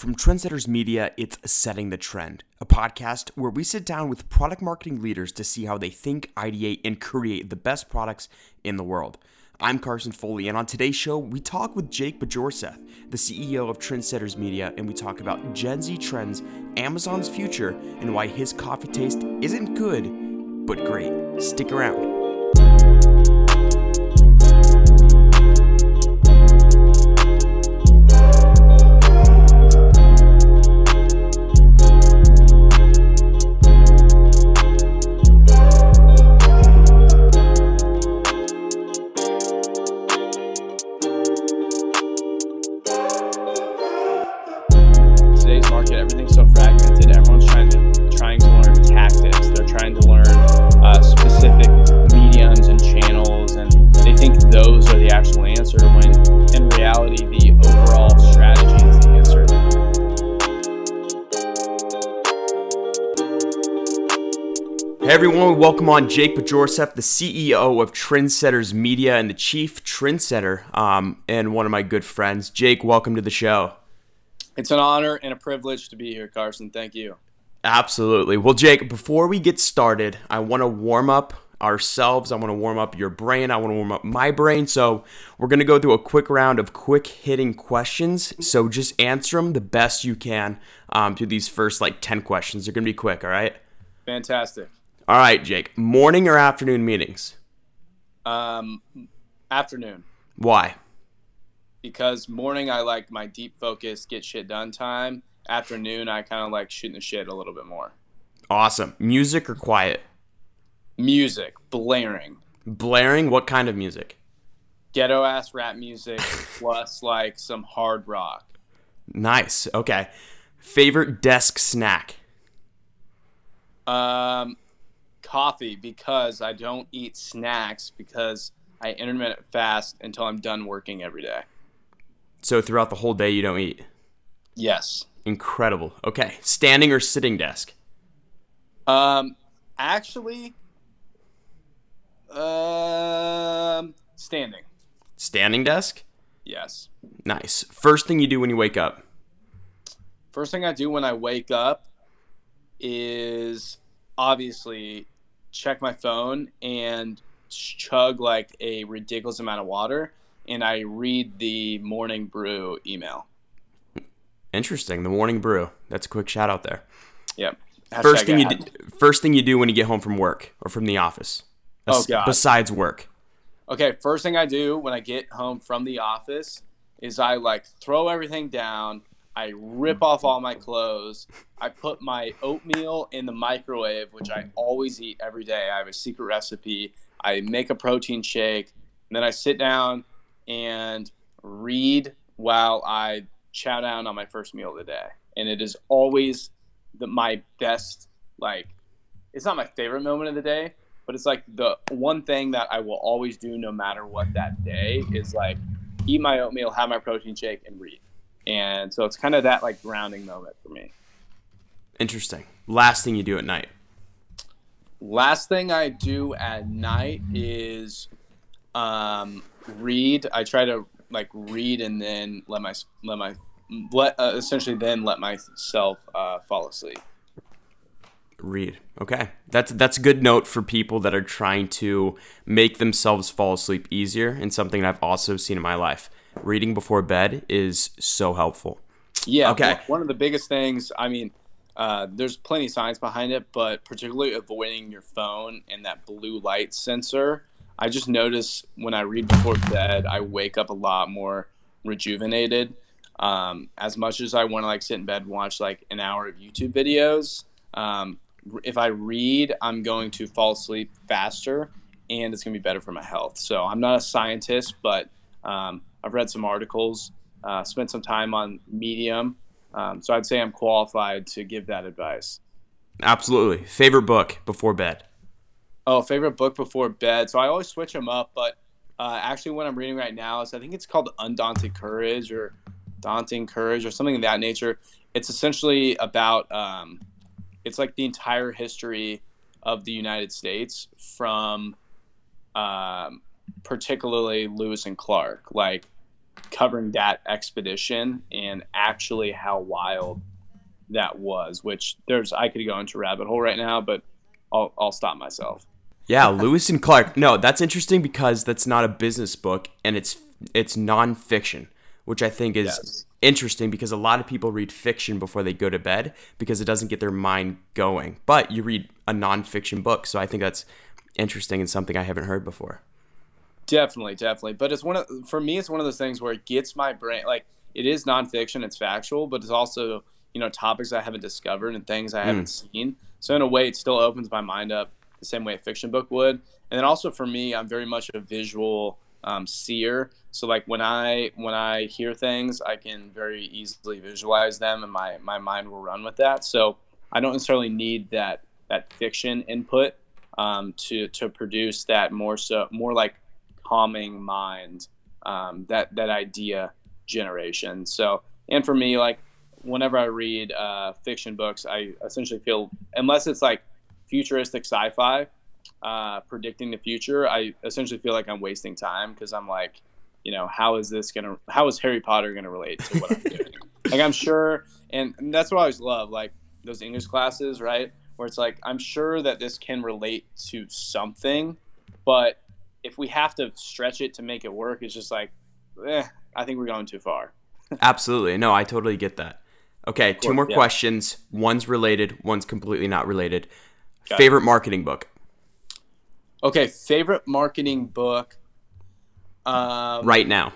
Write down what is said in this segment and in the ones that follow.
From Trendsetters Media, it's Setting the Trend, a podcast where we sit down with product marketing leaders to see how they think, ideate, and create the best products in the world. I'm Carson Foley, and on today's show, we talk with Jake Bjorseth, the CEO of Trendsetters Media, and we talk about Gen Z trends, Amazon's future, and why his coffee taste isn't good, but great. Stick around. Everyone, welcome on Jake Bjorseth, the CEO of Trendsetters Media and the chief trendsetter, um, and one of my good friends. Jake, welcome to the show. It's an honor and a privilege to be here, Carson. Thank you. Absolutely. Well, Jake, before we get started, I want to warm up ourselves. I want to warm up your brain. I want to warm up my brain. So, we're going to go through a quick round of quick hitting questions. So, just answer them the best you can um, to these first like 10 questions. They're going to be quick, all right? Fantastic. All right, Jake. Morning or afternoon meetings? Um, afternoon. Why? because morning I like my deep focus, get shit done time. Afternoon I kind of like shooting the shit a little bit more. Awesome. Music or quiet? Music, blaring, Blaring? What kind of music? ghetto ass rap music plus like some hard rock. Nice. Okay. Favorite desk snack? Um, coffee because I don't eat snacks because I intermittent fast until I'm done working every day. So throughout the whole day you don't eat. Yes. Incredible. Okay. Standing or sitting desk? Um, actually, um, standing. Standing desk? Yes. Nice. First thing you do when you wake up? First thing I do when I wake up is obviously check my phone and chug like a ridiculous amount of water and I read the morning brew email. Interesting. The morning brew. That's a quick shout out there. Yep. First Hashtag thing you do, first thing you do when you get home from work or from the office? Oh, God. Besides work. Okay, first thing I do when I get home from the office is I like throw everything down. I rip mm. off all my clothes. I put my oatmeal in the microwave, which I always eat every day. I have a secret recipe. I make a protein shake, and then I sit down and read while I chow down on my first meal of the day. And it is always the, my best, like, it's not my favorite moment of the day, but it's like the one thing that I will always do no matter what that day is like eat my oatmeal, have my protein shake, and read. And so it's kind of that like grounding moment for me. Interesting. Last thing you do at night? Last thing I do at night is um, read. I try to like read and then let my let my let uh, essentially then let myself uh, fall asleep. Read. Okay. That's that's a good note for people that are trying to make themselves fall asleep easier and something I've also seen in my life. Reading before bed is so helpful. Yeah. Okay. one- of the biggest things, I mean, uh, there's plenty of science behind it, but particularly avoiding your phone and that blue light sensor. I just notice when I read before bed, I wake up a lot more rejuvenated. Um, as much as I want to like sit in bed and watch like an hour of YouTube videos, um, if I read, I'm going to fall asleep faster and it's going to be better for my health. So I'm not a scientist, but um, I've read some articles, uh, spent some time on Medium. Um, so I'd say I'm qualified to give that advice. Absolutely. Favorite book before bed? Oh, favorite book before bed. So I always switch them up, but uh, actually, what I'm reading right now is I think it's called Undaunted Courage or Daunting Courage or something of that nature. It's essentially about um, it's like the entire history of the United States from um, particularly Lewis and Clark, like covering that expedition and actually how wild that was. Which there's I could go into rabbit hole right now, but I'll I'll stop myself. Yeah, Lewis and Clark. No, that's interesting because that's not a business book and it's it's nonfiction, which I think is yes. interesting because a lot of people read fiction before they go to bed because it doesn't get their mind going. But you read a nonfiction book, so I think that's interesting and something I haven't heard before. Definitely, definitely. But it's one of for me, it's one of those things where it gets my brain like it is nonfiction, it's factual, but it's also you know topics I haven't discovered and things I haven't mm. seen. So in a way, it still opens my mind up the same way a fiction book would. And then also for me, I'm very much a visual um, seer. So like when I when I hear things, I can very easily visualize them, and my my mind will run with that. So I don't necessarily need that that fiction input um, to to produce that more so more like calming mind um, that that idea generation. So and for me, like whenever I read uh, fiction books, I essentially feel unless it's like futuristic sci-fi uh, predicting the future, I essentially feel like I'm wasting time because I'm like, you know, how is this gonna? How is Harry Potter gonna relate to what I'm doing? like I'm sure, and, and that's what I always love, like those English classes, right? Where it's like I'm sure that this can relate to something, but if we have to stretch it to make it work, it's just like, eh, I think we're going too far. Absolutely, no, I totally get that. Okay, course, two more yeah. questions. One's related, one's completely not related. Got Favorite it. marketing book? Okay, favorite marketing book. Um, right now.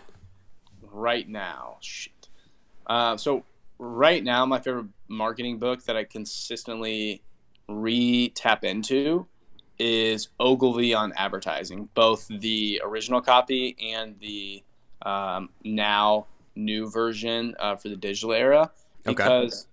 Right now, shit. Uh, so right now, my favorite marketing book that I consistently re tap into is Ogilvy on advertising, both the original copy and the um, now new version uh, for the digital era. Because okay.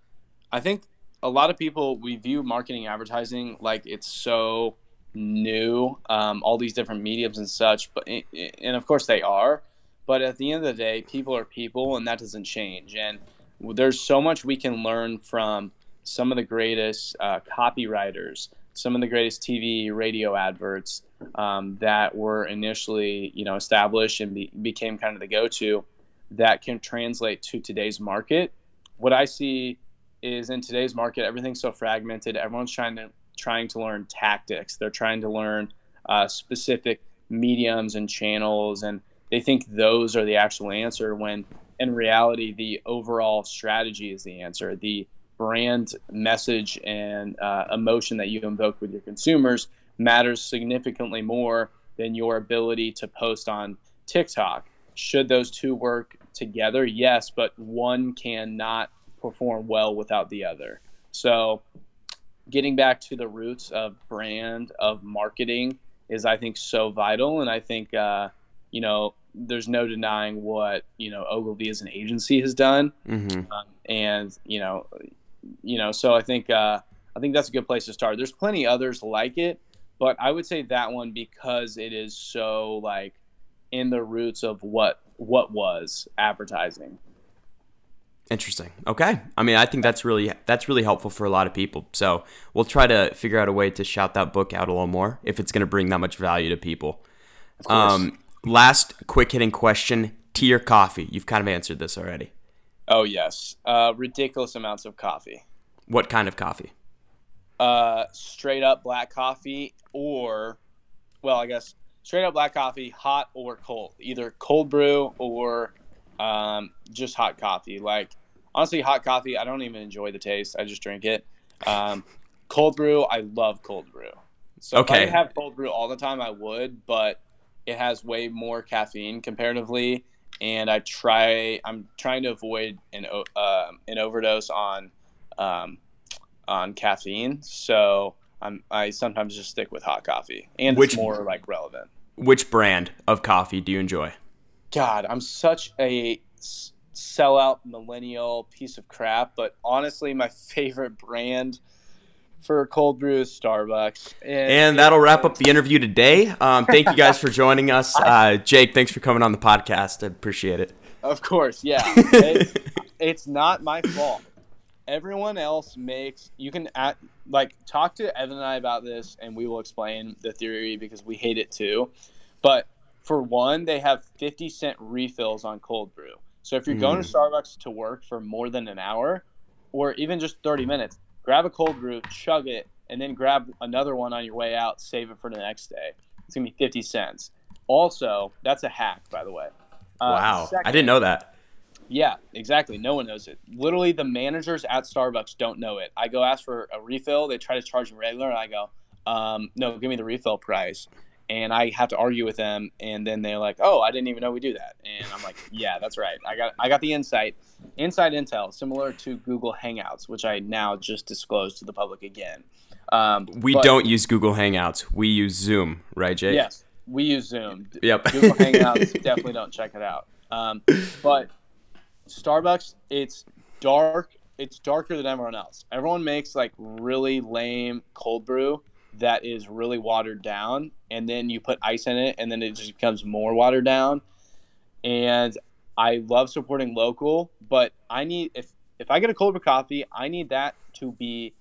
I think a lot of people we view marketing advertising like it's so new, um, all these different mediums and such. But and of course they are, but at the end of the day, people are people, and that doesn't change. And there's so much we can learn from some of the greatest uh, copywriters, some of the greatest TV, radio adverts um, that were initially, you know, established and be, became kind of the go-to that can translate to today's market. What I see is in today's market, everything's so fragmented. Everyone's trying to trying to learn tactics. They're trying to learn uh, specific mediums and channels, and they think those are the actual answer. When in reality, the overall strategy is the answer. The brand message and uh, emotion that you invoke with your consumers matters significantly more than your ability to post on TikTok. Should those two work together? Yes, but one cannot perform well without the other. So getting back to the roots of brand of marketing is I think so vital, and I think uh, you know there's no denying what you know Ogilvy as an agency has done, mm-hmm. um, and you know, you know, so I think uh, I think that's a good place to start. There's plenty others like it, but I would say that one because it is so like in the roots of what what was advertising. Interesting. Okay. I mean, I think that's really that's really helpful for a lot of people. So we'll try to figure out a way to shout that book out a little more if it's going to bring that much value to people. Um, last quick hitting question: tea or coffee? You've kind of answered this already. Oh yes, uh, ridiculous amounts of coffee. What kind of coffee? Uh, straight up black coffee, or, well, I guess straight up black coffee, hot or cold, either cold brew or um, just hot coffee. Like honestly, hot coffee, I don't even enjoy the taste. I just drink it. Um, cold brew, I love cold brew. So okay. if I have cold brew all the time, I would, but it has way more caffeine comparatively, and I try. I'm trying to avoid an uh, an overdose on um, on caffeine. So I'm I sometimes just stick with hot coffee, and which, it's more like relevant. Which brand of coffee do you enjoy? God, I'm such a sellout millennial piece of crap. But honestly, my favorite brand for cold brew Starbucks. And, and that'll wrap up the interview today. Um, thank you guys for joining us. Uh, Jake, thanks for coming on the podcast. I appreciate it. Of course, yeah. it's, it's not my fault. Everyone else makes you can at, like talk to Evan and I about this, and we will explain the theory because we hate it too. But for one, they have 50 cent refills on cold brew. So if you're going to Mm. Starbucks to work for more than an hour or even just 30 minutes, grab a cold brew, chug it, and then grab another one on your way out, save it for the next day. It's going to be 50 cents. Also, that's a hack, by the way. Uh, wow. I didn't know that. yeah, exactly. No one knows it. Literally, the managers at Starbucks don't know it. I go ask for a refill. They try to charge me regular, and I go, um, "No, give me the refill price." And I have to argue with them, and then they're like, "Oh, I didn't even know we do that." And I'm like, "Yeah, that's right. I got I got the insight, inside intel, similar to Google Hangouts, which I now just disclosed to the public again." Um, We but- don't use Google Hangouts. We use Zoom, right, Jake? Yes, we use Zoom. Yep. Google Hangouts, definitely don't check it out. Um, but Starbucks, it's dark. It's darker than everyone else. Everyone makes like really lame cold brew that is really watered down, and then you put ice in it, and then it just becomes more watered down. And I love supporting local, but I need if if I get a cold brew coffee, I need that to be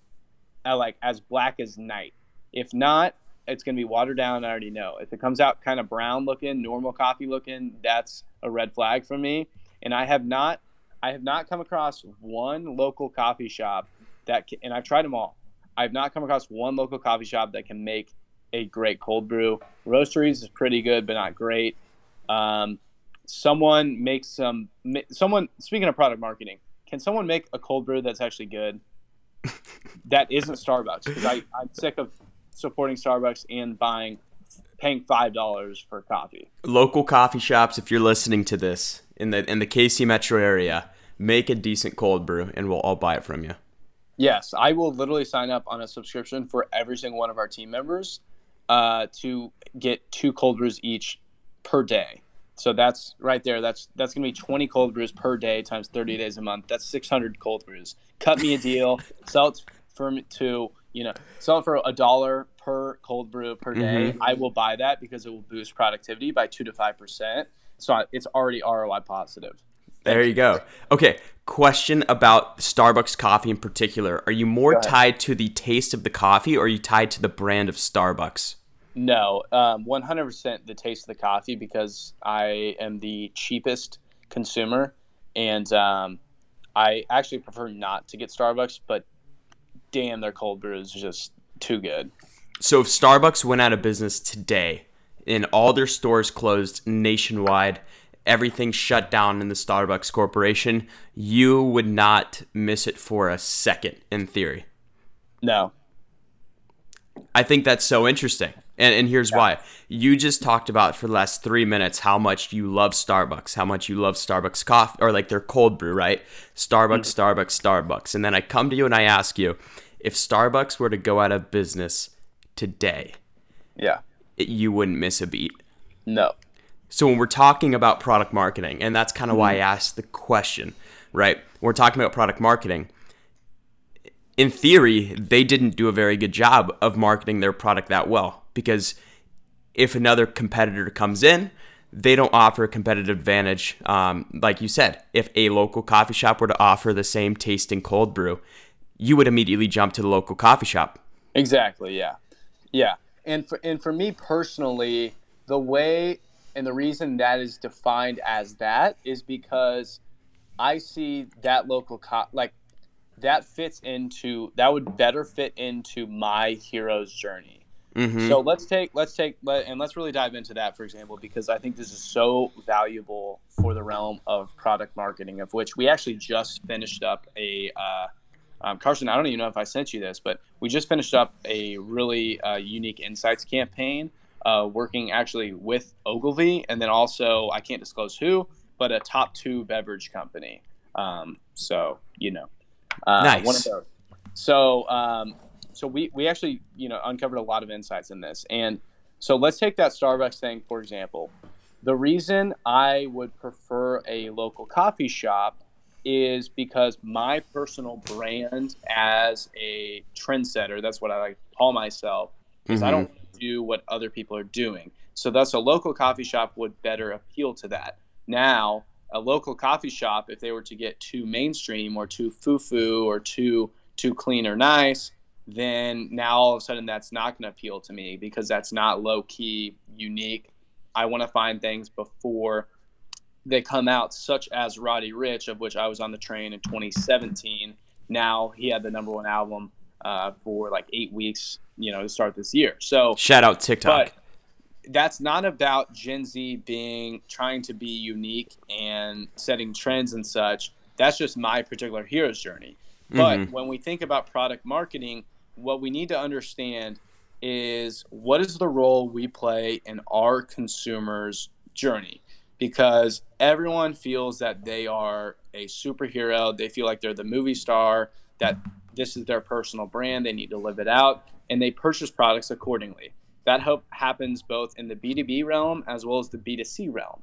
uh, like as black as night. If not, it's going to be watered down. I already know. If it comes out kind of brown looking, normal coffee looking, that's a red flag for me. And I have not, I have not come across one local coffee shop that, and I've tried them all. I've not come across one local coffee shop that can make a great cold brew. Roasteries is pretty good, but not great. Um, someone makes some, someone, speaking of product marketing, can someone make a cold brew that's actually good? that isn't Starbucks because I'm sick of supporting Starbucks and buying, paying five dollars for coffee. Local coffee shops, if you're listening to this in the in the KC metro area, make a decent cold brew and we'll all buy it from you. Yes, I will literally sign up on a subscription for every single one of our team members uh, to get two cold brews each per day. So that's right there. That's that's gonna be 20 cold brews per day times 30 days a month. That's 600 cold brews. Cut me a deal. sell it for me to you know sell it for a dollar per cold brew per day. I will buy that because it will boost productivity by two to five percent. So I- it's already ROI positive. There you go. Okay, question about Starbucks coffee in particular. Are you more tied to the taste of the coffee or are you tied to the brand of Starbucks? No, um, 100% the taste of the coffee because I am the cheapest consumer, and um, I actually prefer not to get Starbucks. But damn, their cold brew is just too good. So if Starbucks went out of business today and all their stores closed nationwide, everything shut down in the Starbucks corporation, you would not miss it for a second in theory. No, I think that's so interesting. And, and here's why. You just talked about for the last three minutes how much you love Starbucks, how much you love Starbucks coffee, or like their cold brew, right? Starbucks, mm-hmm. Starbucks, Starbucks. And then I come to you and I ask you if Starbucks were to go out of business today, yeah, it, you wouldn't miss a beat. no, So when we're talking about product marketing, and that's kind of why I asked the question, right? When we're talking about product marketing. In theory, they didn't do a very good job of marketing their product that well because if another competitor comes in, they don't offer a competitive advantage. Um, like you said, if a local coffee shop were to offer the same tasting cold brew, you would immediately jump to the local coffee shop. Exactly. Yeah. Yeah. And for and for me personally, the way and the reason that is defined as that is because I see that local co- like that fits into that would better fit into my hero's journey. Mhm. So let's take let's take let, and let's really dive into that for example because I think this is so valuable for the realm of product marketing of which we actually just finished up a uh, um, Carson I don't even know if I sent you this but we just finished up a really uh, unique insights campaign uh, working actually with Ogilvy and then also I can't disclose who but a top two beverage company um, so you know uh, Nice. one of those so um, so we we actually you know uncovered a lot of insights in this and so let's take that starbucks thing for example the reason i would prefer a local coffee shop is because my personal brand as a trendsetter that's what i like to call myself is i Mhm. don't do what other people are doing. So thus a local coffee shop would better appeal to that. Now a local coffee shop if they were to get too mainstream or too foo-foo or too too clean or nice then now all of a sudden that's not going to appeal to me because that's not low key unique. I want to find things before they come out, such as Roddy Ricch, of which I was on the train in 2017. Now he had the number one album uh, for like eight weeks, you know, to start this year. So shout out TikTok. But that's not about Gen Z being trying to be unique and setting trends and such. That's just my particular hero's journey. But mm-hmm. when we think about product marketing, what we need to understand is what is the role we play in our consumers' journey? Because everyone feels that they are a superhero, they feel like they're the movie star, that this is their personal brand, they need to live it out, and they purchase products accordingly. That hope happens both in the B2B realm as well as the B2C realm.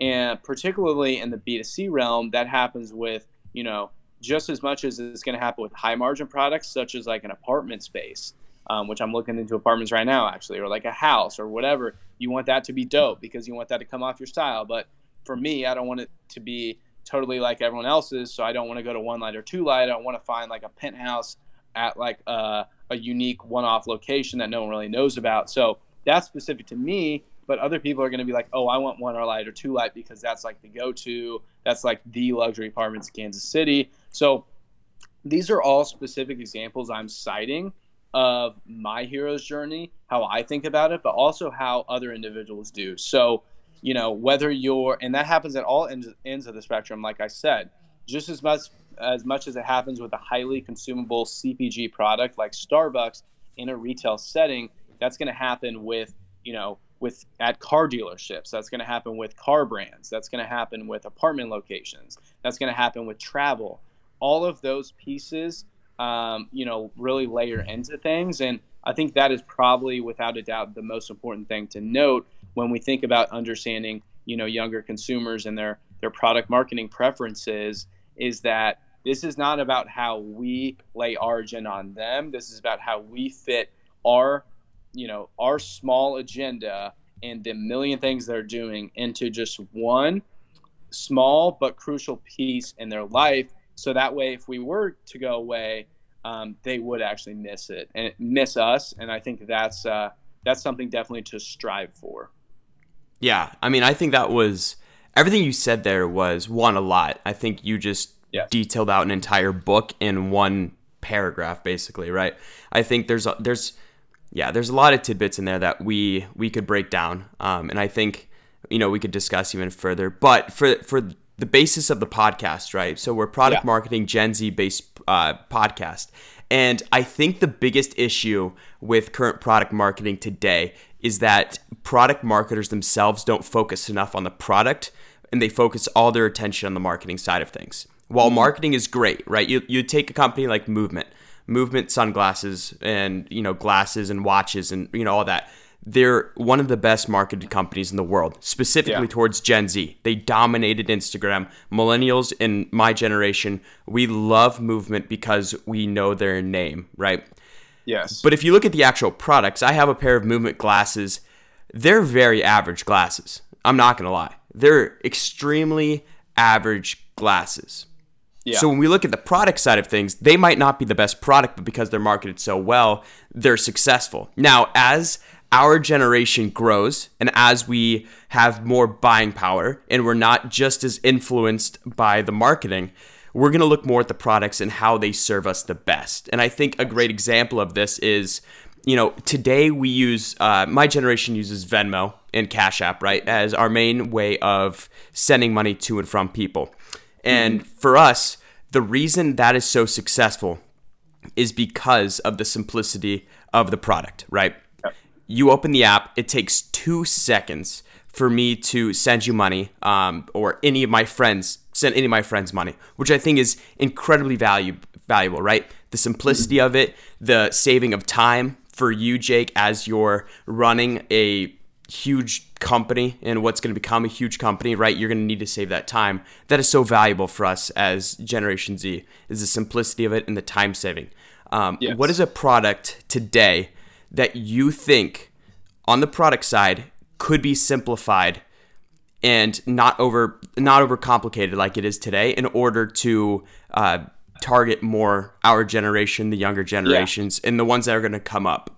And particularly in the B2C realm, that happens with, you know, just as much as it's going to happen with high margin products, such as like an apartment space, um, which I'm looking into apartments right now, actually, or like a house or whatever. You want that to be dope because you want that to come off your style. But for me, I don't want it to be totally like everyone else's. So I don't want to go to one light or two light. I want to find like a penthouse at like a, a unique one off location that no one really knows about. So that's specific to me. But other people are going to be like, oh, I want one or light or two light because that's like the go to. That's like the luxury apartments in Kansas City. So these are all specific examples I'm citing of my hero's journey, how I think about it, but also how other individuals do. So, you know, whether you're, and that happens at all ends, ends of the spectrum, like I said, just as much as much as it happens with a highly consumable CPG product like Starbucks in a retail setting, that's going to happen with, you know, with at car dealerships. That's going to happen with car brands. That's going to happen with apartment locations. That's going to happen with travel. All of those pieces, um, you know, really layer into things. And I think that is probably, without a doubt, the most important thing to note when we think about understanding, you know, younger consumers and their their product marketing preferences. Is that this is not about how we lay agenda on them. This is about how we fit our you know our small agenda and the million things they're doing into just one small but crucial piece in their life so that way if we were to go away um, they would actually miss it and miss us and i think that's uh, that's something definitely to strive for yeah i mean i think that was everything you said there was one a lot i think you just yeah. detailed out an entire book in one paragraph basically right i think there's a, there's yeah, there's a lot of tidbits in there that we we could break down, um, and I think you know we could discuss even further. But for for the basis of the podcast, right? So we're product yeah. marketing Gen Z based uh, podcast, and I think the biggest issue with current product marketing today is that product marketers themselves don't focus enough on the product, and they focus all their attention on the marketing side of things. While mm-hmm. marketing is great, right? You you take a company like Movement movement sunglasses and you know glasses and watches and you know all that they're one of the best marketed companies in the world specifically yeah. towards gen z. They dominated instagram. Millennials in my generation we love movement because we know their name right? Yes. But if you look at the actual products i have a pair of movement glasses. They're very average glasses. I'm not gonna lie. They're extremely average glasses. Yeah. So when we look at the product side of things, they might not be the best product, but because they're marketed so well, they're successful. Now, as our generation grows and as we have more buying power and we're not just as influenced by the marketing, we're going to look more at the products and how they serve us the best. And I think a great example of this is, you know, today we use, uh, my generation uses Venmo and Cash App, right, as our main way of sending money to and from people. And mm-hmm. for us, the reason that is so successful is because of the simplicity of the product, right? You open the app, it takes two seconds for me to send you money um, or any of my friends send any of my friends money, which I think is incredibly value, valuable, right? The simplicity of it, the saving of time for you, Jake, as you're running a huge company and what's going to become a huge company, right? You're going to need to save that time. That is so valuable for us as Generation Z is the simplicity of it and the time saving. Um, yes. What is a product today that you think on the product side could be simplified and not over not over complicated like it is today in order to uh, target more our generation, the younger generations, yeah. and the ones that are going to come up?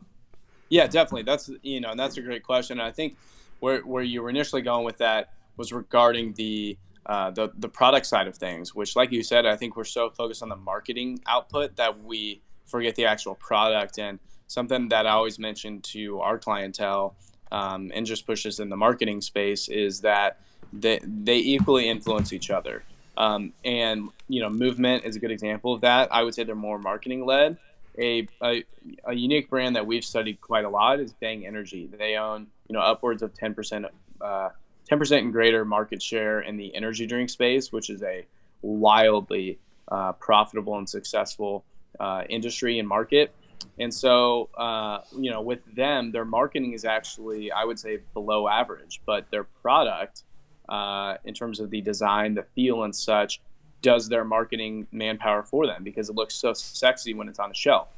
Yeah, definitely. That's you know, and that's a great question. And I think where where you were initially going with that was regarding the uh, the the product side of things, which, like you said, I think we're so focused on the marketing output that we forget the actual product. And something that I always mention to our clientele um, and just pushes in the marketing space is that they they equally influence each other. Um, and you know, movement is a good example of that. I would say they're more marketing led. A, a, a unique brand that we've studied quite a lot is Bang Energy. They own you know upwards of ten percent uh, 10% and greater market share in the energy drink space, which is a wildly uh, profitable and successful uh, industry and market. And so, uh, you know, with them, their marketing is actually, I would say, below average, but their product, uh, in terms of the design, the feel, and such, does their marketing manpower for them because it looks so sexy when it's on the shelf.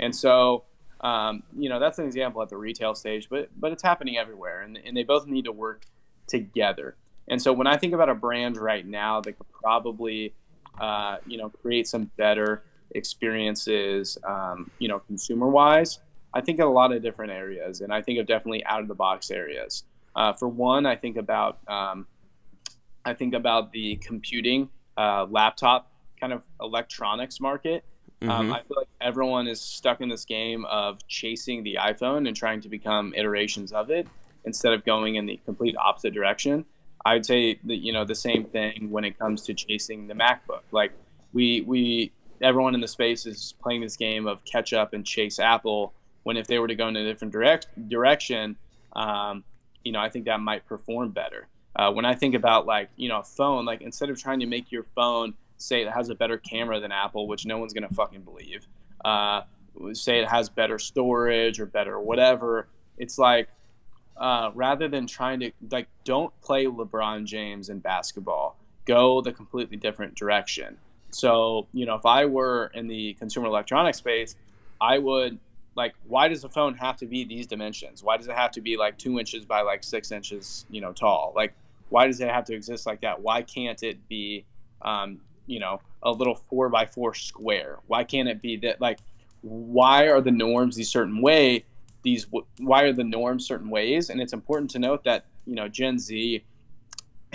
And so, um, you know, that's an example at the retail stage, but but it's happening everywhere, and, and they both need to work together. And so when I think about a brand right now that could probably, uh, you know, create some better experiences, um, you know, consumer wise, I think of a lot of different areas, and I think of definitely out of the box areas. Uh, for one, I think about um, I think about the computing uh, laptop kind of electronics market. Um, mm-hmm. Um, I feel like everyone is stuck in this game of chasing the iPhone and trying to become iterations of it instead of going in the complete opposite direction. I'd say that you know the same thing when it comes to chasing the MacBook. Like we we everyone in the space is playing this game of catch up and chase Apple. When if they were to go in a different direct direction, um, you know I think that might perform better. Uh, when I think about like you know a phone, like instead of trying to make your phone say it has a better camera than Apple, which no one's gonna fucking believe, uh, say it has better storage or better whatever. It's like uh, rather than trying to like don't play LeBron James in basketball. Go the completely different direction. So you know, if I were in the consumer electronics space, I would like, why does a phone have to be these dimensions? Why does it have to be like two inches by like six inches, you know, tall? Like, why does it have to exist like that? Why can't it be, um, you know, a little four by four square? Why can't it be that? Like, why are the norms these certain way? these why are the norms certain ways and it's important to note that you know gen z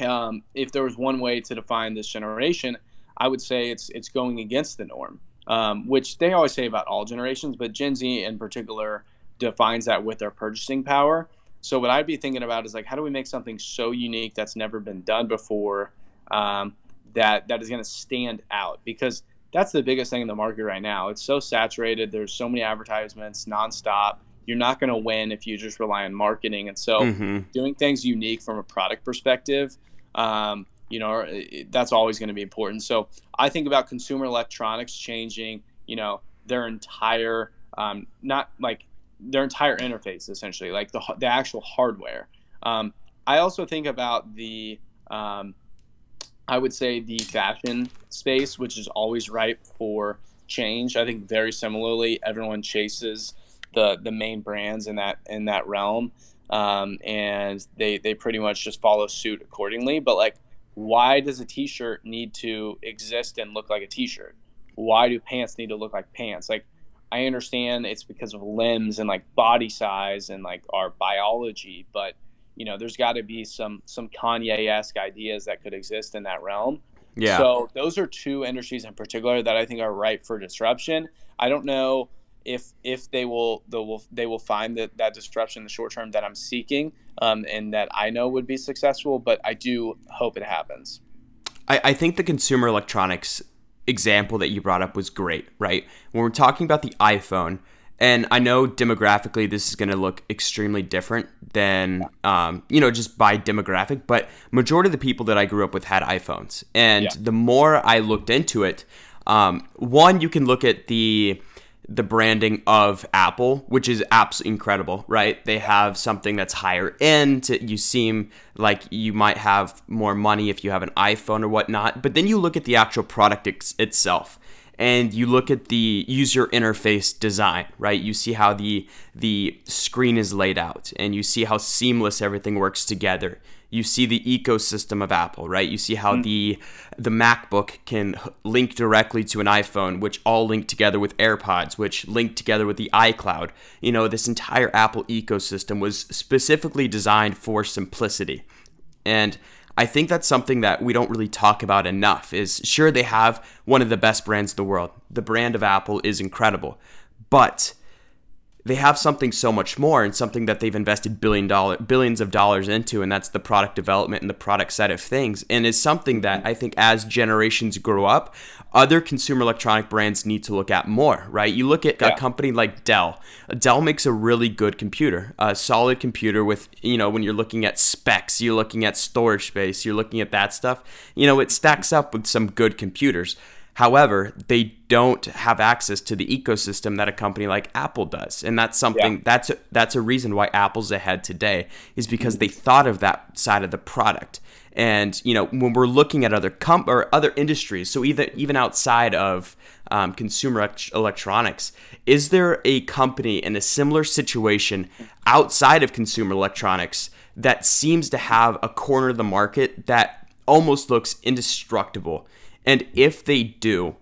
um, if there was one way to define this generation i would say it's it's going against the norm um, which they always say about all generations but gen z in particular defines that with their purchasing power. So what i'd be thinking about is like how do we make something so unique that's never been done before um, that that is going to stand out? Because that's the biggest thing in the market right now. It's so saturated. There's so many advertisements nonstop. You're not going to win if you just rely on marketing. And so, mm-hmm. doing things unique from a product perspective, um, you know, that's always going to be important. So, I think about consumer electronics changing, you know, their entire, um, not like their entire interface, essentially, like the, the actual hardware. Um, I also think about the, um, I would say the fashion space, which is always ripe for change. I think very similarly, everyone chases the the main brands in that in that realm, um, and they they pretty much just follow suit accordingly. But like, why does a T-shirt need to exist and look like a T-shirt? Why do pants need to look like pants? Like, I understand it's because of limbs and like body size and like our biology, but you know, there's got to be some some Kanye-esque ideas that could exist in that realm. Yeah. So those are two industries in particular that I think are ripe for disruption. I don't know if if they will they will they will find that that disruption in the short term that I'm seeking um, and that I know would be successful. But I do hope it happens. I, I think the consumer electronics example that you brought up was great, right? When we're talking about the iPhone, and I know demographically this is going to look extremely different than, um, you know, just by demographic, but majority of the people that I grew up with had iPhones. And yeah. the more I looked into it, um, one, you can look at the the branding of Apple, which is absolutely incredible, right? They have something that's higher end. You seem like you might have more money if you have an iPhone or whatnot. But then you look at the actual product ex- itself and you look at the user interface design, right? You see how the the screen is laid out and you see how seamless everything works together. You see the ecosystem of Apple, right? You see how mm. the the MacBook can link directly to an iPhone, which all link together with AirPods, which link together with the iCloud. You know, this entire Apple ecosystem was specifically designed for simplicity. And I think that's something that we don't really talk about enough is sure they have one of the best brands in the world. The brand of Apple is incredible. But they have something so much more and something that they've invested billion dollar billions of dollars into and that's the product development and the product side of things. And is something that i think as generations grow up other consumer electronic brands need to look at more right? You look at yeah. a company like dell. Dell makes a really good computer a solid computer with you know when you're looking at specs you're looking at storage space you're looking at that stuff you know it stacks up with some good computers However, they don't have access to the ecosystem that a company like Apple does. And that's something yeah. that's a, that's a reason why Apple's ahead today is because they thought of that side of the product. And you know, when we're looking at other com- or other industries, so either even outside of um, consumer electronics, is there a company in a similar situation outside of consumer electronics that seems to have a corner of the market that almost looks indestructible? And if they do,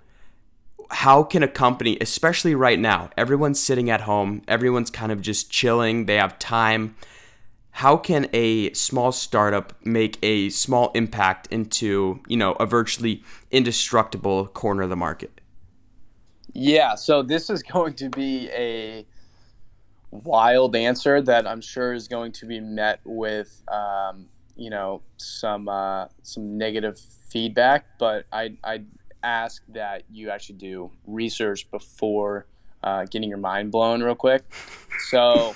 how can a company, especially right now, everyone's sitting at home, everyone's kind of just chilling, they have time. How can a small startup make a small impact into, you know, a virtually indestructible corner of the market? Yeah, so this is going to be a wild answer that I'm sure is going to be met with, um, you know, some uh, some negative feedback, but I I ask that you actually do research before uh, getting your mind blown real quick. So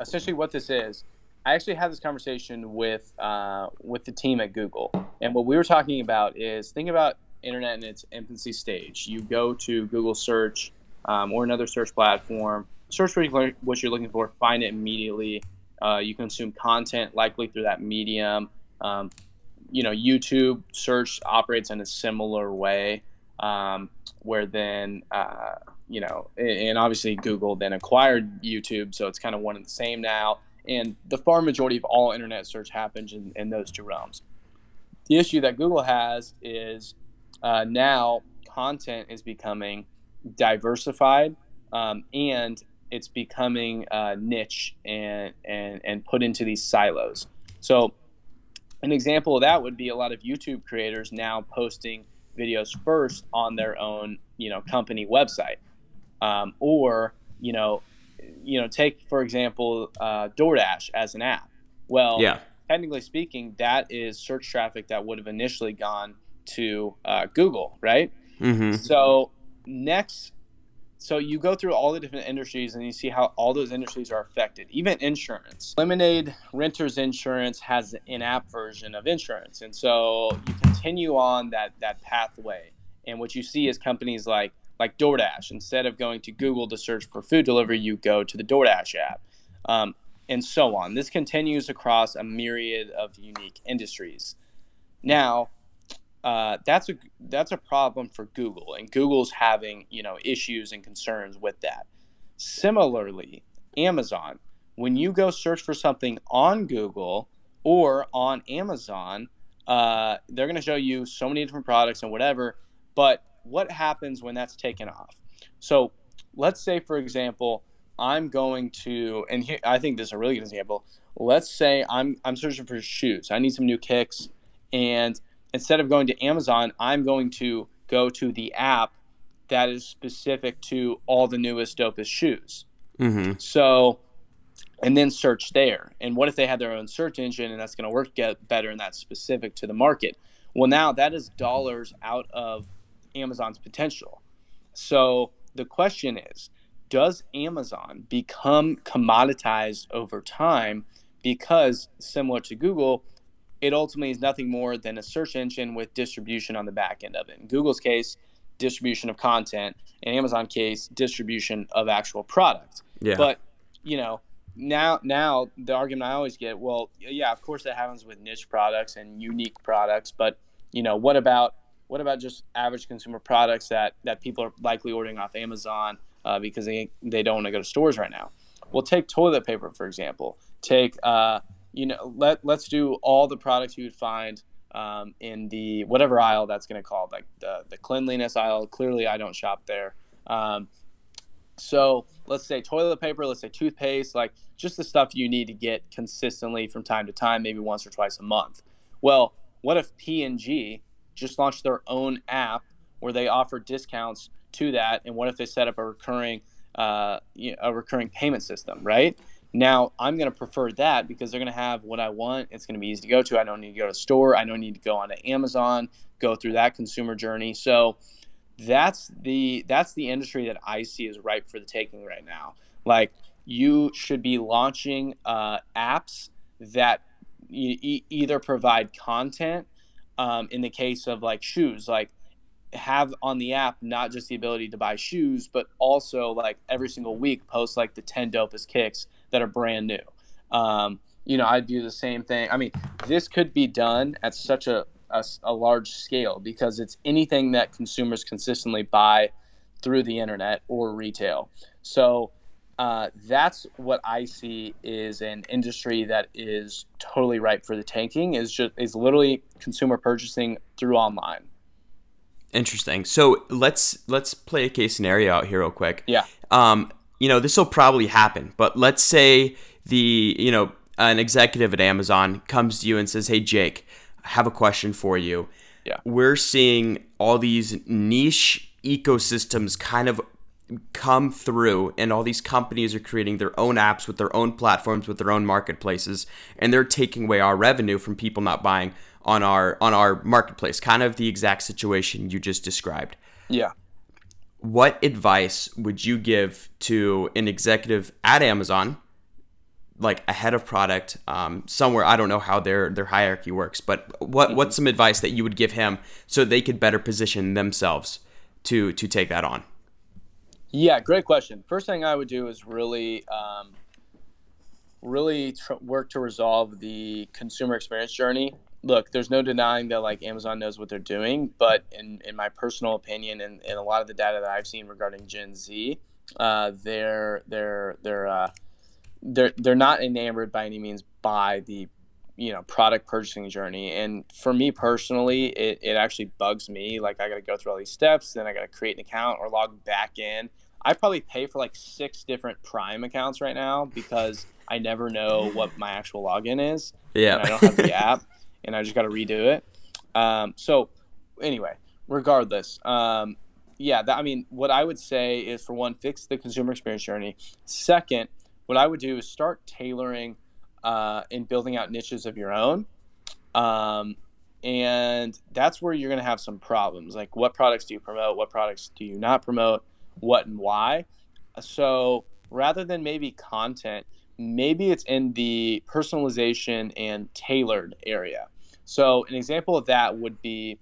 essentially, what this is, I actually had this conversation with uh, with the team at Google, and what we were talking about is think about internet in its infancy stage. You go to Google search um, or another search platform, search for what you're looking for, find it immediately. Uh, you consume content likely through that medium. Um, you know, YouTube search operates in a similar way, um, where then, uh, you know, and obviously Google then acquired YouTube, so it's kind of one and the same now. And the far majority of all internet search happens in, in those two realms. The issue that Google has is uh, now content is becoming diversified um, and it's becoming uh, niche and, and, and put into these silos. So an example of that would be a lot of YouTube creators now posting videos first on their own, you know, company website, um, or you know, you know, take for example uh, DoorDash as an app. Well, yeah. technically speaking, that is search traffic that would have initially gone to uh, Google, right? Mm-hmm. So next so you go through all the different industries and you see how all those industries are affected. Even insurance. Lemonade Renters Insurance has an app version of insurance. And so you continue on that that pathway. And what you see is companies like like DoorDash. Instead of going to Google to search for food delivery, you go to the DoorDash app. Um, and so on. This continues across a myriad of unique industries. Now, uh, that's a that's a problem for Google, and Google's having you know issues and concerns with that. Similarly, Amazon, when you go search for something on Google or on Amazon, uh, they're going to show you so many different products and whatever. But what happens when that's taken off? So let's say, for example, I'm going to, and here, I think this is a really good example. Let's say I'm I'm searching for shoes. I need some new kicks, and instead of going to Amazon, I'm going to go to the app that is specific to all the newest, dopest shoes. Mm-hmm. So, and then search there. And what if they had their own search engine and that's going to work get better and that's specific to the market? Well, now that is dollars out of Amazon's potential. So the question is, does Amazon become commoditized over time because similar to Google, it ultimately is nothing more than a search engine with distribution on the back end of it. In Google's case, distribution of content. In Amazon case, distribution of actual product. Yeah. But you know, now now the argument I always get, well, yeah, of course that happens with niche products and unique products, but you know, what about what about just average consumer products that that people are likely ordering off Amazon uh, because they they don't want to go to stores right now? Well, take toilet paper for example. Take uh, you know, let let's do all the products you would find um, in the whatever aisle that's going to call like the the cleanliness aisle. Clearly, I don't shop there. Um, so let's say toilet paper, let's say toothpaste, like just the stuff you need to get consistently from time to time, maybe once or twice a month. Well, what if P&G just launched their own app where they offer discounts to that, and what if they set up a recurring uh, a recurring payment system, right? Now I'm going to prefer that because they're going to have what I want. It's going to be easy to go to. I don't need to go to a store. I don't need to go onto Amazon, go through that consumer journey. So that's the that's the industry that I see is ripe for the taking right now. Like you should be launching uh, apps that e- either provide content. Um, in the case of like shoes, like have on the app not just the ability to buy shoes, but also like every single week post like the 10 dopest kicks that are brand new. Um, you know, I'd do the same thing. I mean, this could be done at such a, a, a large scale because it's anything that consumers consistently buy through the internet or retail. So uh, that's what I see is an industry that is totally ripe for the tanking. Is just is literally consumer purchasing through online. Interesting. So let's let's play a case scenario out here real quick. Yeah. Um, you know, this will probably happen, but let's say the you know an executive at Amazon comes to you and says, "Hey, Jake, I have a question for you." Yeah. We're seeing all these niche ecosystems kind of come through and all these companies are creating their own apps with their own platforms with their own marketplaces and they're taking away our revenue from people not buying on our on our marketplace kind of the exact situation you just described yeah what advice would you give to an executive at amazon like a head of product um, somewhere i don't know how their their hierarchy works but what mm-hmm. what's some advice that you would give him so they could better position themselves to to take that on yeah great question first thing i would do is really um, really tr- work to resolve the consumer experience journey look, there's no denying that like Amazon knows what they're doing, but in, in my personal opinion and, and a lot of the data that I've seen regarding Gen Z, uh, they're they're they're uh, they're they're not enamored by any means by the you know product purchasing journey. And for me personally it, it actually bugs me like i gotta go through all these steps then i gotta create an account or log back in. I probably pay for like six different prime accounts right now because i never know what my actual login is. Yeah. I don't have the app and I just got to redo it. Um, so anyway, regardless, um, yeah, that, I mean, what I would say is for one, fix the consumer experience journey. Second, what I would do is start tailoring uh, and building out niches of your own. Um, and that's where you're going to have some problems. Like, what products do you promote? What products do you not promote? What and why? So, rather than maybe content, maybe it's in the personalization and tailored area. So an example of that would be,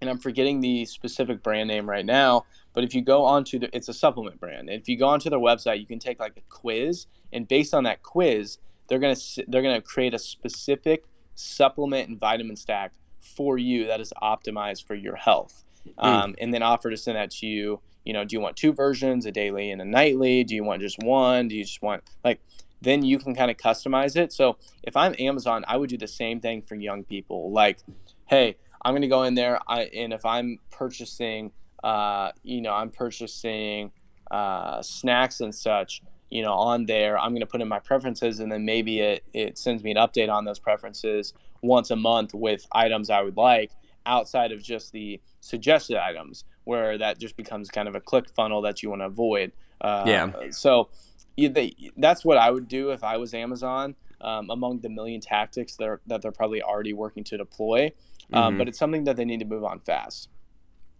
and I'm forgetting the specific brand name right now, but if you go onto the, it's a supplement brand. If you go onto their website, you can take like a quiz, and based on that quiz, they're gonna they're gonna create a specific supplement and vitamin stack for you that is optimized for your health, mm. um, and then offer to send that to you. You know, do you want two versions, a daily and a nightly? Do you want just one? Do you just want like then you can kind of customize it. So if I'm Amazon, I would do the same thing for young people. Like, hey, I'm going to go in there, I, and if I'm purchasing, uh, you know, I'm purchasing uh, snacks and such, you know, on there, I'm going to put in my preferences, and then maybe it, it sends me an update on those preferences once a month with items I would like outside of just the suggested items, where that just becomes kind of a click funnel that you want to avoid. Uh, yeah. So they, that's what I would do if I was Amazon. Um, among the million tactics that, are, that they're probably already working to deploy, um, mm-hmm. but it's something that they need to move on fast.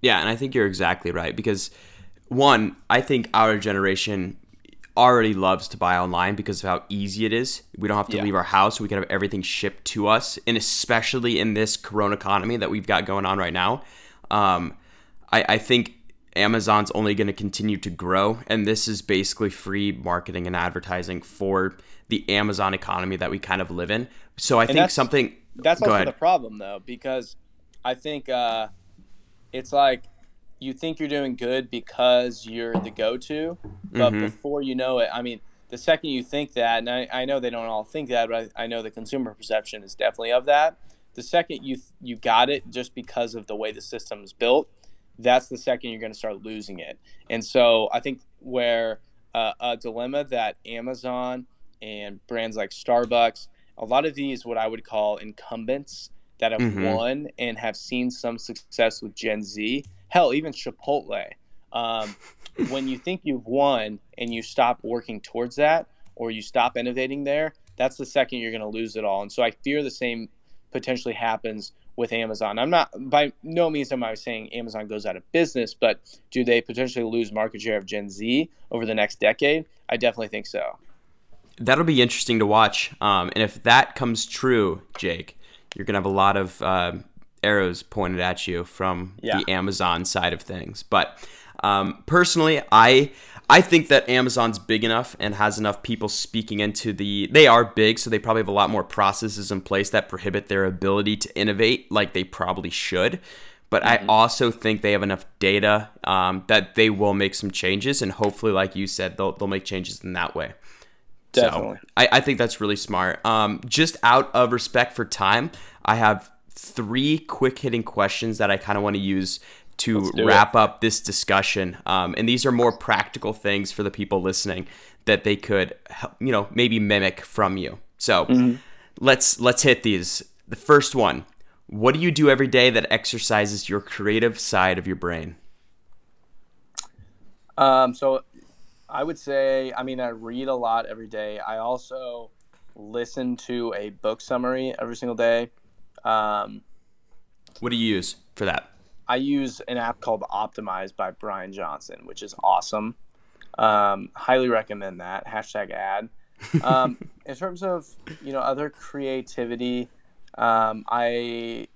Yeah, and I think you're exactly right because one, I think our generation already loves to buy online because of how easy it is. We don't have to yeah. leave our house. We can have everything shipped to us, and especially in this Corona economy that we've got going on right now, um, I, I think Amazon's only going to continue to grow. And this is basically free marketing and advertising for the Amazon economy that we kind of live in. So I and think that's, something. That's also ahead. the problem, though, because I think uh, it's like you think you're doing good because you're the go to, but mm-hmm. before you know it, I mean, the second you think that, and I, I know they don't all think that, but I, I know the consumer perception is definitely of that. The second you you got it just because of the way the system is built, that's the second you're going to start losing it. And so I think where uh, a dilemma that Amazon and brands like Starbucks, a lot of these, what I would call incumbents that have mm-hmm. won and have seen some success with Gen Z, hell, even Chipotle. Um, when you think you've won and you stop working towards that or you stop innovating there, that's the second you're going to lose it all. And so I fear the same potentially happens with Amazon. I'm not by no means am I saying Amazon goes out of business, but do they potentially lose market share of Gen Z over the next decade? I definitely think so. That'll be interesting to watch. Um, and if that comes true, Jake, you're gonna have a lot of uh, arrows pointed at you from yeah. the Amazon side of things. But um, personally, I I think that Amazon's big enough and has enough people speaking into the. They are big, so they probably have a lot more processes in place that prohibit their ability to innovate like they probably should. But mm-hmm. I also think they have enough data um, that they will make some changes, and hopefully, like you said, they'll they'll make changes in that way. Definitely. So I, I think that's really smart. Um, just out of respect for time, I have three quick hitting questions that I kind of want to use to wrap it. up this discussion. Um, and these are more practical things for the people listening that they could, you know, maybe mimic from you. So mm-hmm. let's let's hit these. The first one: What do you do every day that exercises your creative side of your brain? Um, so I would say, I mean, I read a lot every day. I also listen to a book summary every single day. Um, what do you use for that? I use an app called Optimize by Brian Johnson, which is awesome. Um, highly recommend that. Hashtag ad. Um, in terms of you know other creativity, um, I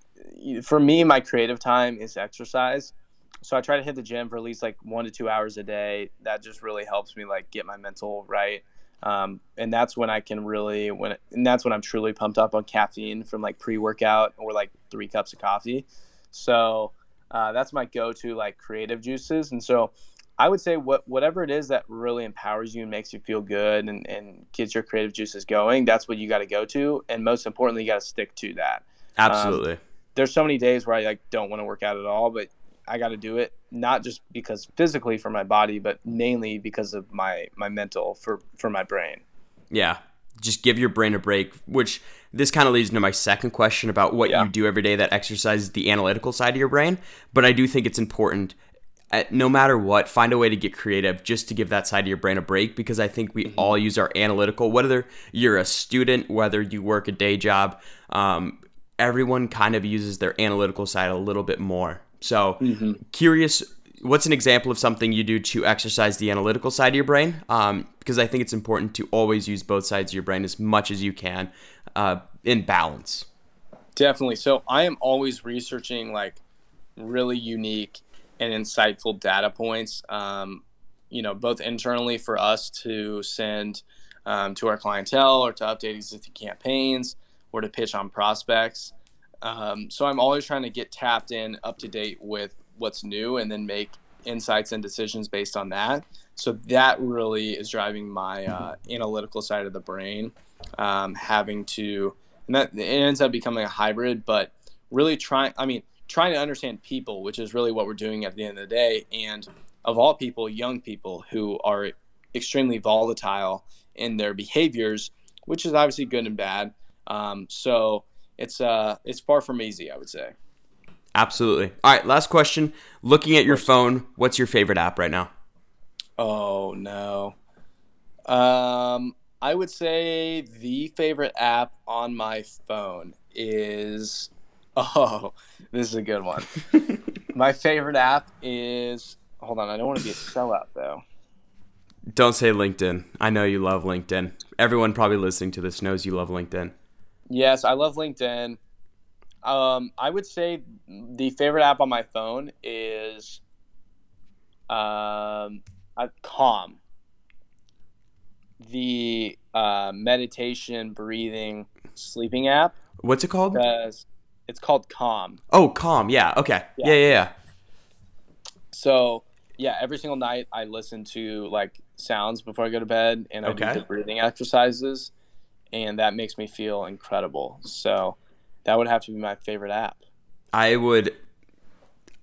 for me my creative time is exercise. So I try to hit the gym for at least like one to two hours a day. That just really helps me like get my mental right. Um, and that's when I can really when and that's when I'm truly pumped up on caffeine from like pre workout or like three cups of coffee. So uh, that's my go-to like creative juices, and so I would say what whatever it is that really empowers you and makes you feel good and, and gets your creative juices going, that's what you got to go to, and most importantly, you got to stick to that. Absolutely. Um, there's so many days where I like don't want to work out at all, but I got to do it not just because physically for my body, but mainly because of my my mental for for my brain. Yeah, just give your brain a break. Which this kind of leads into my second question about what yeah. you do every day that exercises the analytical side of your brain. But I do think it's important. At, no matter what, find a way to get creative just to give that side of your brain a break because I think we mm-hmm. all use our analytical, whether you're a student, whether you work a day job, um, everyone kind of uses their analytical side a little bit more. So, mm-hmm. curious, what's an example of something you do to exercise the analytical side of your brain? Um, because I think it's important to always use both sides of your brain as much as you can uh, in balance. Definitely. So, I am always researching like really unique and insightful data points. Um, you know, both internally for us to send um, to our clientele or to update existing campaigns or to pitch on prospects. Um, so I'm always trying to get tapped in, up to date with what's new, and then make insights and decisions based on that. So that really is driving my uh, analytical side of the brain, um, having to, and that it ends up becoming a hybrid, but really trying. I mean, trying to understand people, which is really what we're doing at the end of the day, and of all people, young people who are extremely volatile in their behaviors, which is obviously good and bad. Um, so it's uh it's far from easy, I would say. Absolutely. All right, last question. Looking at your phone, what's your favorite app right now? Oh no. Um I would say the favorite app on my phone is oh, this is a good one. my favorite app is hold on, I don't want to be a sellout though. Don't say LinkedIn. I know you love LinkedIn. Everyone probably listening to this knows you love LinkedIn. Yes, I love LinkedIn. Um, I would say the favorite app on my phone is um, Calm, the uh, meditation, breathing, sleeping app. What's it called? It's called Calm. Oh, Calm. Yeah. Okay. Yeah. yeah, yeah, yeah. So yeah, every single night I listen to like sounds before I go to bed, and I Okay. do the breathing exercises, and that makes me feel incredible. So that would have to be my favorite app. I would.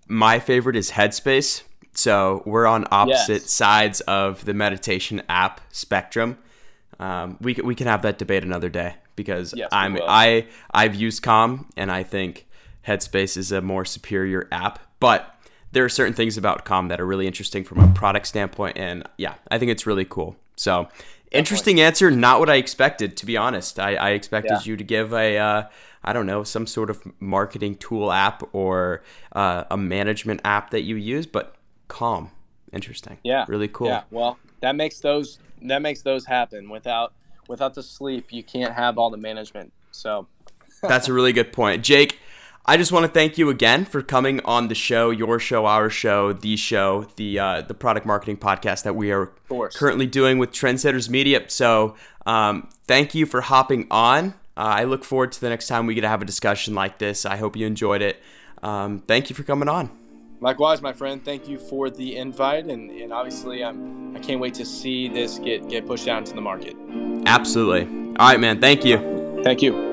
My favorite is Headspace. So we're on opposite Yes. sides of the meditation app spectrum. Um, we we can have that debate another day because Yes, I'm I I've used Calm and I think Headspace is a more superior app, but there are certain things about Calm that are really interesting from a product standpoint, and yeah, I think it's really cool. So interesting answer, not what I expected to be honest. I, I expected Yeah. you to give a uh, I don't know some sort of marketing tool app or uh, a management app that you use, but Calm, interesting. Yeah, really cool. Yeah, well, that makes those that makes those happen. Without without the sleep, you can't have all the management. So That's a really good point. Jake, I just want to thank you again for coming on the show, your show, our show, the show, the uh, the product marketing podcast that we are currently doing with Trendsetters Media. So um, thank you for hopping on. Uh, I look forward to the next time we get to have a discussion like this. I hope you enjoyed it. Um, thank you for coming on. Likewise, my friend. Thank you for the invite, and, and obviously, I'm I can't wait to see this get get pushed out into the market. Absolutely. All right, man. Thank you. Thank you.